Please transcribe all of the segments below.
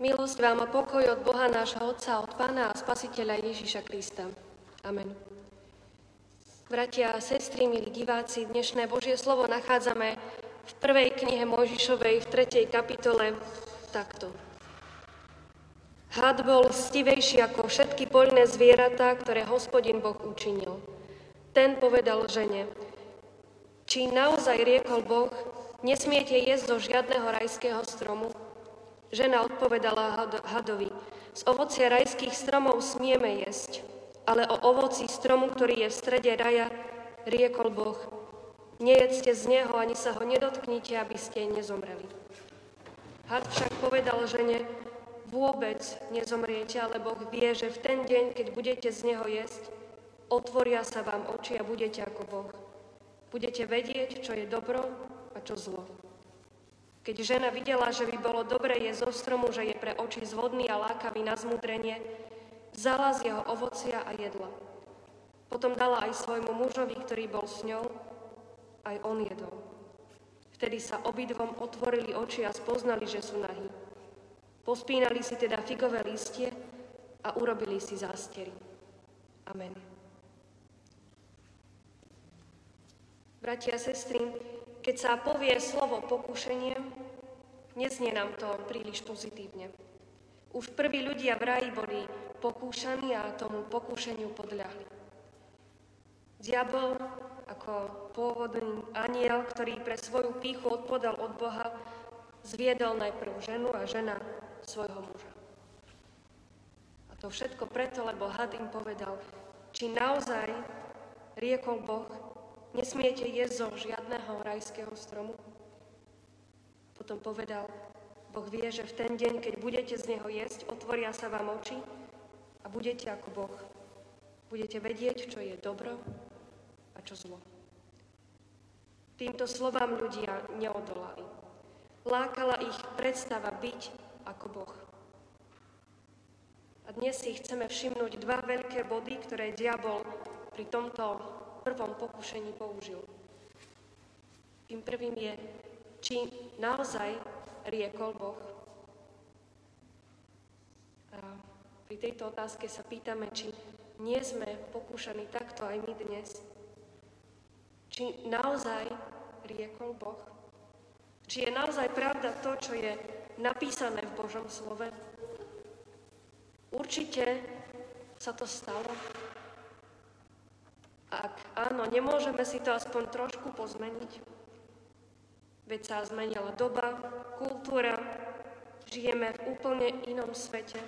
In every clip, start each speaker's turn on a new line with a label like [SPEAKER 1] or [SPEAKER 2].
[SPEAKER 1] Milosť vám a pokoj od Boha nášho Otca, od Pána a Spasiteľa Ježíša Krista. Amen. Bratia a sestry, milí diváci, dnešné Božie slovo nachádzame v prvej knihe Mojžišovej v tretej kapitole takto. Had bol stivejší ako všetky poľné zvieratá, ktoré hospodin Boh učinil. Ten povedal žene, či naozaj riekol Boh, nesmiete jesť zo žiadneho rajského stromu, Žena odpovedala hadovi, z ovocia rajských stromov smieme jesť, ale o ovoci stromu, ktorý je v strede raja, riekol Boh, nejedzte z neho, ani sa ho nedotknite, aby ste nezomreli. Had však povedal žene, vôbec nezomriete, ale Boh vie, že v ten deň, keď budete z neho jesť, otvoria sa vám oči a budete ako Boh. Budete vedieť, čo je dobro a čo zlo. Keď žena videla, že by bolo dobre jesť zo stromu, že je pre oči zvodný a lákavý na zmudrenie, vzala z jeho ovocia a jedla. Potom dala aj svojmu mužovi, ktorý bol s ňou, aj on jedol. Vtedy sa obidvom otvorili oči a spoznali, že sú nahí. Pospínali si teda figové listie a urobili si zástery. Amen. Bratia a sestry, keď sa povie slovo pokušenie, neznie nám to príliš pozitívne. Už prví ľudia v raji boli pokúšaní a tomu pokúšeniu podľahli. Diabol ako pôvodný aniel, ktorý pre svoju píchu odpodal od Boha, zviedol najprv ženu a žena svojho muža. A to všetko preto, lebo had im povedal, či naozaj riekol Boh, nesmiete jesť zo žiadneho rajského stromu. Potom povedal, Boh vie, že v ten deň, keď budete z neho jesť, otvoria sa vám oči a budete ako Boh. Budete vedieť, čo je dobro a čo zlo. Týmto slovám ľudia neodolali. Lákala ich predstava byť ako Boh. A dnes si chceme všimnúť dva veľké body, ktoré diabol pri tomto prvom pokušení použil. Tým prvým je, či naozaj riekol Boh. A pri tejto otázke sa pýtame, či nie sme pokúšaní takto aj my dnes. Či naozaj riekol Boh. Či je naozaj pravda to, čo je napísané v Božom slove. Určite sa to stalo. Ak áno, nemôžeme si to aspoň trošku pozmeniť? Veď sa zmenila doba, kultúra, žijeme v úplne inom svete,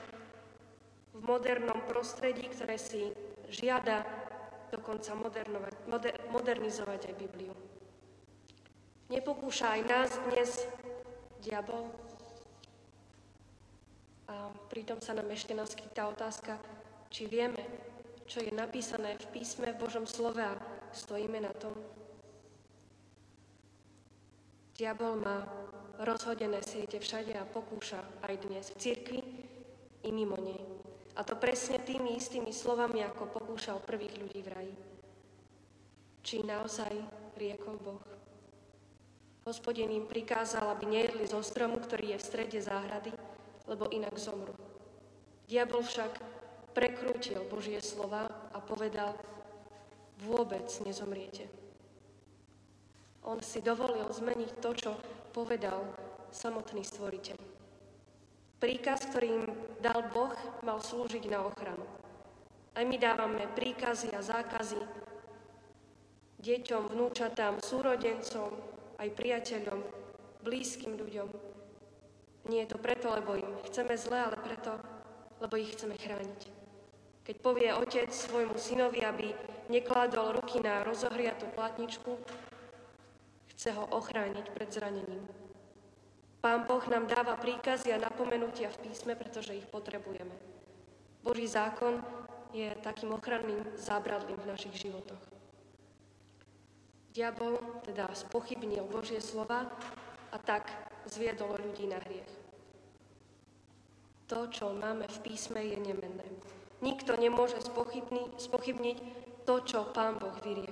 [SPEAKER 1] v modernom prostredí, ktoré si žiada dokonca moder, modernizovať aj Bibliu. Nepokúša aj nás dnes diabol? A pritom sa nám ešte naskytá otázka, či vieme, čo je napísané v písme v Božom slove a stojíme na tom. Diabol má rozhodené siete všade a pokúša aj dnes v cirkvi i mimo nej. A to presne tými istými slovami, ako pokúšal prvých ľudí v raji. Či naozaj riekol Boh. Hospodin im prikázal, aby nejedli zo stromu, ktorý je v strede záhrady, lebo inak zomru. Diabol však prekrútil Božie slova a povedal, vôbec nezomriete. On si dovolil zmeniť to, čo povedal samotný stvoriteľ. Príkaz, ktorý im dal Boh, mal slúžiť na ochranu. Aj my dávame príkazy a zákazy deťom, vnúčatám, súrodencom, aj priateľom, blízkym ľuďom. Nie je to preto, lebo im chceme zle, ale preto, lebo ich chceme chrániť. Keď povie otec svojmu synovi, aby nekládol ruky na rozohriatú platničku, chce ho ochrániť pred zranením. Pán Boh nám dáva príkazy a napomenutia v písme, pretože ich potrebujeme. Boží zákon je takým ochranným zábradlím v našich životoch. Diabol teda spochybnil Božie slova a tak zviedol ľudí na hriech. To, čo máme v písme, je nemenné. Nikto nemôže spochybniť to, čo Pán Boh vyriekol.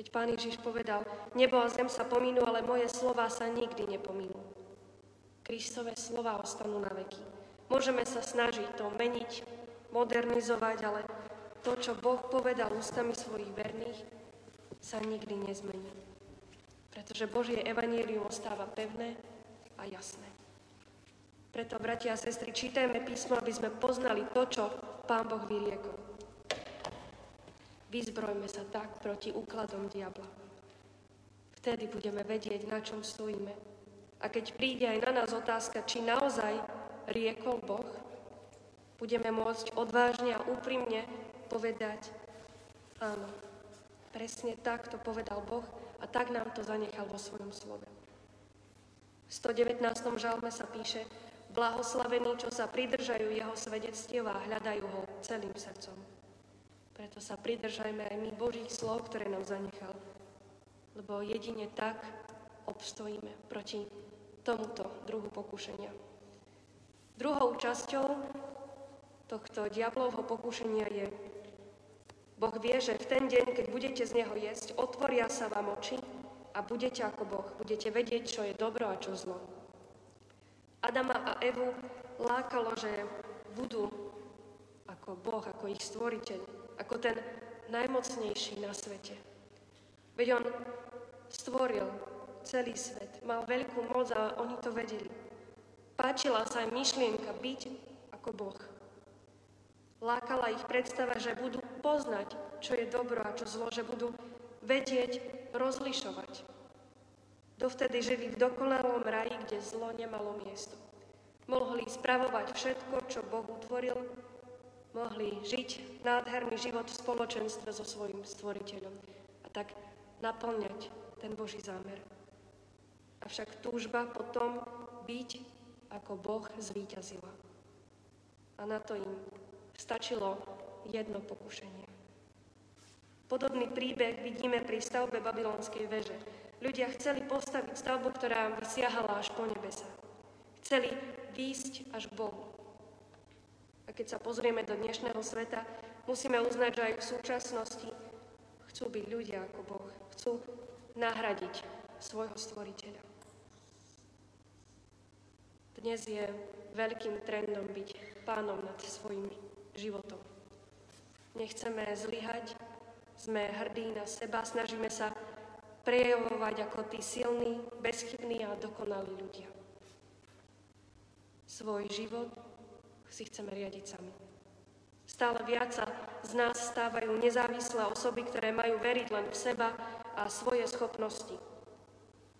[SPEAKER 1] Veď Pán Ježiš povedal, nebo a zem sa pominú, ale moje slova sa nikdy nepominú. Kristové slova ostanú na veky. Môžeme sa snažiť to meniť, modernizovať, ale to, čo Boh povedal ústami svojich verných, sa nikdy nezmení. Pretože Božie evanílium ostáva pevné a jasné. Preto, bratia a sestry, čítajme písmo, aby sme poznali to, čo Pán Boh vyriekol. Vyzbrojme sa tak proti úkladom diabla. Vtedy budeme vedieť, na čom stojíme. A keď príde aj na nás otázka, či naozaj riekol Boh, budeme môcť odvážne a úprimne povedať, áno, presne tak to povedal Boh a tak nám to zanechal vo svojom slove. V 119. žalme sa píše, Blahoslavení, čo sa pridržajú jeho svedectiev a hľadajú ho celým srdcom. Preto sa pridržajme aj my Božích slov, ktoré nám zanechal. Lebo jedine tak obstojíme proti tomuto druhu pokušenia. Druhou časťou tohto diablovho pokušenia je Boh vie, že v ten deň, keď budete z neho jesť, otvoria sa vám oči a budete ako Boh. Budete vedieť, čo je dobro a čo zlo. Adama a Evu lákalo, že budú ako Boh, ako ich stvoriteľ, ako ten najmocnejší na svete. Veď on stvoril celý svet, mal veľkú moc a oni to vedeli. Páčila sa aj myšlienka byť ako Boh. Lákala ich predstava, že budú poznať, čo je dobro a čo zlo, že budú vedieť rozlišovať. Dovtedy žili v dokonalom raji, kde zlo nemalo miesto. Mohli spravovať všetko, čo Boh utvoril, mohli žiť nádherný život v spoločenstve so svojím stvoriteľom a tak naplňať ten Boží zámer. Avšak túžba potom byť ako Boh zvíťazila. A na to im stačilo jedno pokušenie. Podobný príbeh vidíme pri stavbe babylonskej veže. Ľudia chceli postaviť stavbu, ktorá by siahala až po nebesa. Chceli výjsť až k Bohu. A keď sa pozrieme do dnešného sveta, musíme uznať, že aj v súčasnosti chcú byť ľudia ako Boh. Chcú nahradiť svojho stvoriteľa. Dnes je veľkým trendom byť pánom nad svojim životom. Nechceme zlyhať, sme hrdí na seba, snažíme sa prejavovať ako tí silní, bezchybní a dokonalí ľudia. Svoj život si chceme riadiť sami. Stále viac sa z nás stávajú nezávislé osoby, ktoré majú veriť len v seba a svoje schopnosti.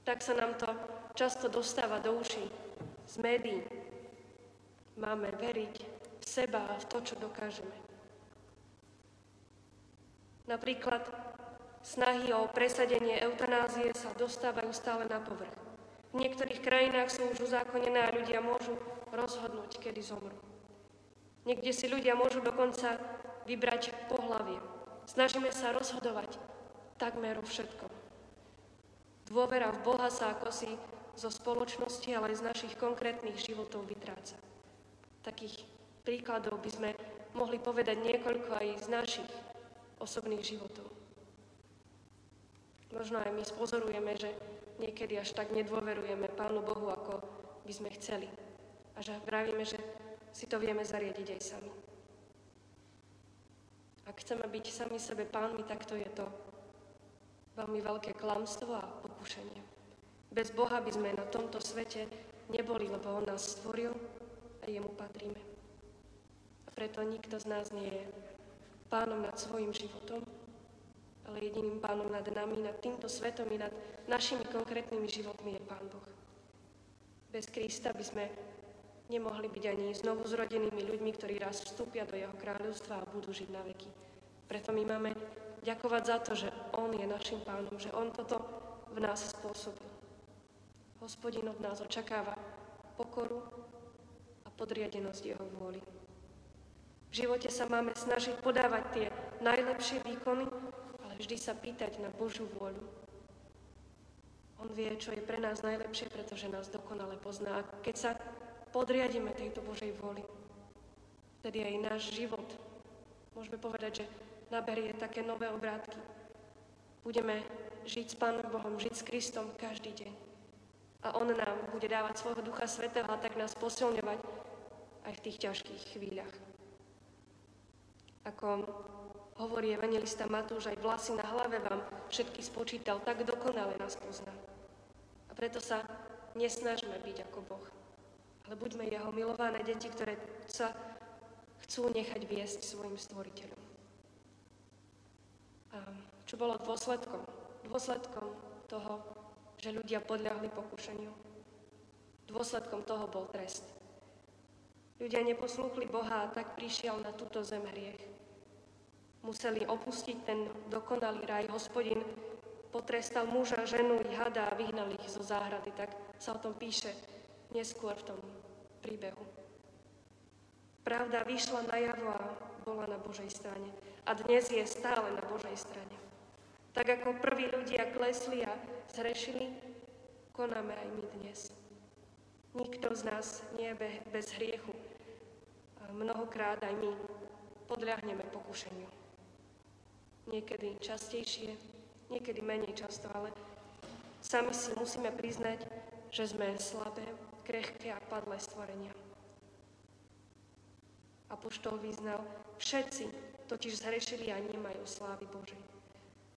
[SPEAKER 1] Tak sa nám to často dostáva do uší z médií. Máme veriť v seba a v to, čo dokážeme. Napríklad Snahy o presadenie eutanázie sa dostávajú stále na povrch. V niektorých krajinách sú už uzákonené a ľudia môžu rozhodnúť, kedy zomru. Niekde si ľudia môžu dokonca vybrať pohlavie. Snažíme sa rozhodovať takmer o všetkom. Dôvera v Boha sa ako si zo spoločnosti, ale aj z našich konkrétnych životov vytráca. Takých príkladov by sme mohli povedať niekoľko aj z našich osobných životov. Možno aj my spozorujeme, že niekedy až tak nedôverujeme Pánu Bohu, ako by sme chceli. A že vravíme, že si to vieme zariadiť aj sami. Ak chceme byť sami sebe pánmi, tak to je to veľmi veľké klamstvo a pokušenie. Bez Boha by sme na tomto svete neboli, lebo On nás stvoril a Jemu patríme. A preto nikto z nás nie je pánom nad svojim životom, ale jediným pánom nad nami, nad týmto svetom i nad našimi konkrétnymi životmi je Pán Boh. Bez Krista by sme nemohli byť ani znovu zrodenými ľuďmi, ktorí raz vstúpia do Jeho kráľovstva a budú žiť na veky. Preto my máme ďakovať za to, že On je našim pánom, že On toto v nás spôsobil. Hospodin od nás očakáva pokoru a podriadenosť Jeho vôli. V živote sa máme snažiť podávať tie najlepšie výkony, vždy sa pýtať na Božú vôľu. On vie, čo je pre nás najlepšie, pretože nás dokonale pozná. A keď sa podriadíme tejto Božej vôli, vtedy aj náš život, môžeme povedať, že naberie také nové obrátky. Budeme žiť s Pánom Bohom, žiť s Kristom každý deň. A On nám bude dávať svojho Ducha Svetého a tak nás posilňovať aj v tých ťažkých chvíľach. Ako hovorí evangelista Matúš, aj vlasy na hlave vám všetky spočítal, tak dokonale nás pozná. A preto sa nesnažme byť ako Boh, ale buďme Jeho milované deti, ktoré sa chcú nechať viesť svojim stvoriteľom. A čo bolo dôsledkom? Dôsledkom toho, že ľudia podľahli pokušeniu. Dôsledkom toho bol trest. Ľudia neposlúchli Boha a tak prišiel na túto zem hriech. Museli opustiť ten dokonalý raj. Hospodin potrestal muža, ženu i hada a vyhnal ich zo záhrady. Tak sa o tom píše neskôr v tom príbehu. Pravda vyšla najavo a bola na Božej strane. A dnes je stále na Božej strane. Tak ako prví ľudia klesli a zhrešili, konáme aj my dnes. Nikto z nás nie je bez hriechu. A mnohokrát aj my podľahneme pokušeniu. Niekedy častejšie, niekedy menej často, ale sami si musíme priznať, že sme slabé, krehké a padlé stvorenia. Apoštol vyznal, všetci totiž zhrešili a nemajú slávy Božej.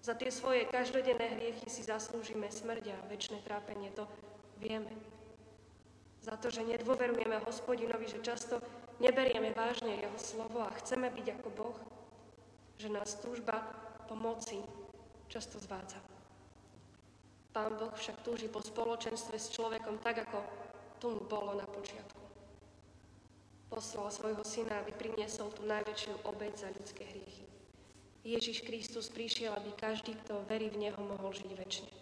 [SPEAKER 1] Za tie svoje každodenné hriechy si zaslúžime smrť a väčšie trápenie, to vieme. Za to, že nedôverujeme hospodinovi, že často neberieme vážne jeho slovo a chceme byť ako Boh, že nás túžba pomoci často zvádza. Pán Boh však túži po spoločenstve s človekom tak, ako tomu bolo na počiatku. Poslal svojho syna, aby priniesol tú najväčšiu obeď za ľudské hriechy. Ježiš Kristus prišiel, aby každý, kto verí v Neho, mohol žiť väčšine.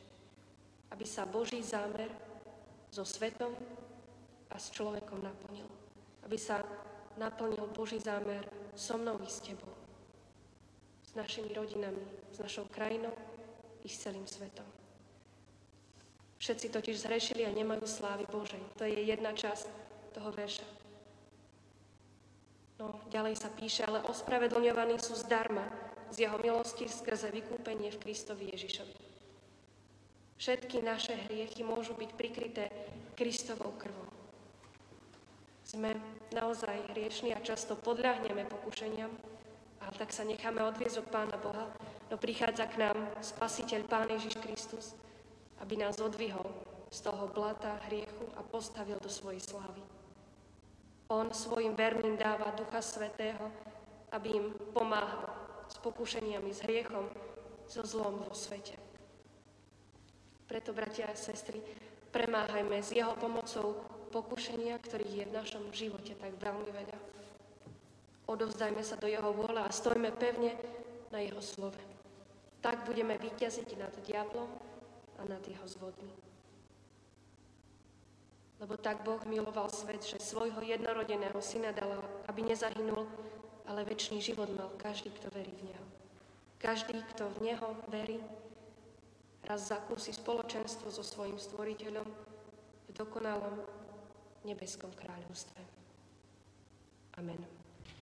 [SPEAKER 1] Aby sa Boží zámer so svetom a s človekom naplnil. Aby sa naplnil Boží zámer so mnou i s tebou s našimi rodinami, s našou krajinou i s celým svetom. Všetci totiž zhrešili a nemajú slávy Božej. To je jedna časť toho verša. No, ďalej sa píše, ale ospravedlňovaní sú zdarma z jeho milosti skrze vykúpenie v Kristovi Ježišovi. Všetky naše hriechy môžu byť prikryté Kristovou krvou. Sme naozaj hriešni a často podľahneme pokušeniam, ale tak sa necháme odviezť od Pána Boha, no prichádza k nám Spasiteľ Pán Ježiš Kristus, aby nás odvihol z toho blata hriechu a postavil do svojej slávy. On svojim verným dáva Ducha Svetého, aby im pomáhal s pokušeniami, s hriechom, so zlom vo svete. Preto, bratia a sestry, premáhajme s jeho pomocou pokušenia, ktorých je v našom živote tak veľmi veľa. Odovzdajme sa do Jeho vôle a stojme pevne na Jeho slove. Tak budeme vyťaziť nad diablom a nad jeho zvodmi. Lebo tak Boh miloval svet, že svojho jednorodeného syna dal, aby nezahynul, ale väčší život mal každý, kto verí v Neho. Každý, kto v Neho verí, raz zakúsi spoločenstvo so svojim stvoriteľom v dokonalom nebeskom kráľovstve. Amen.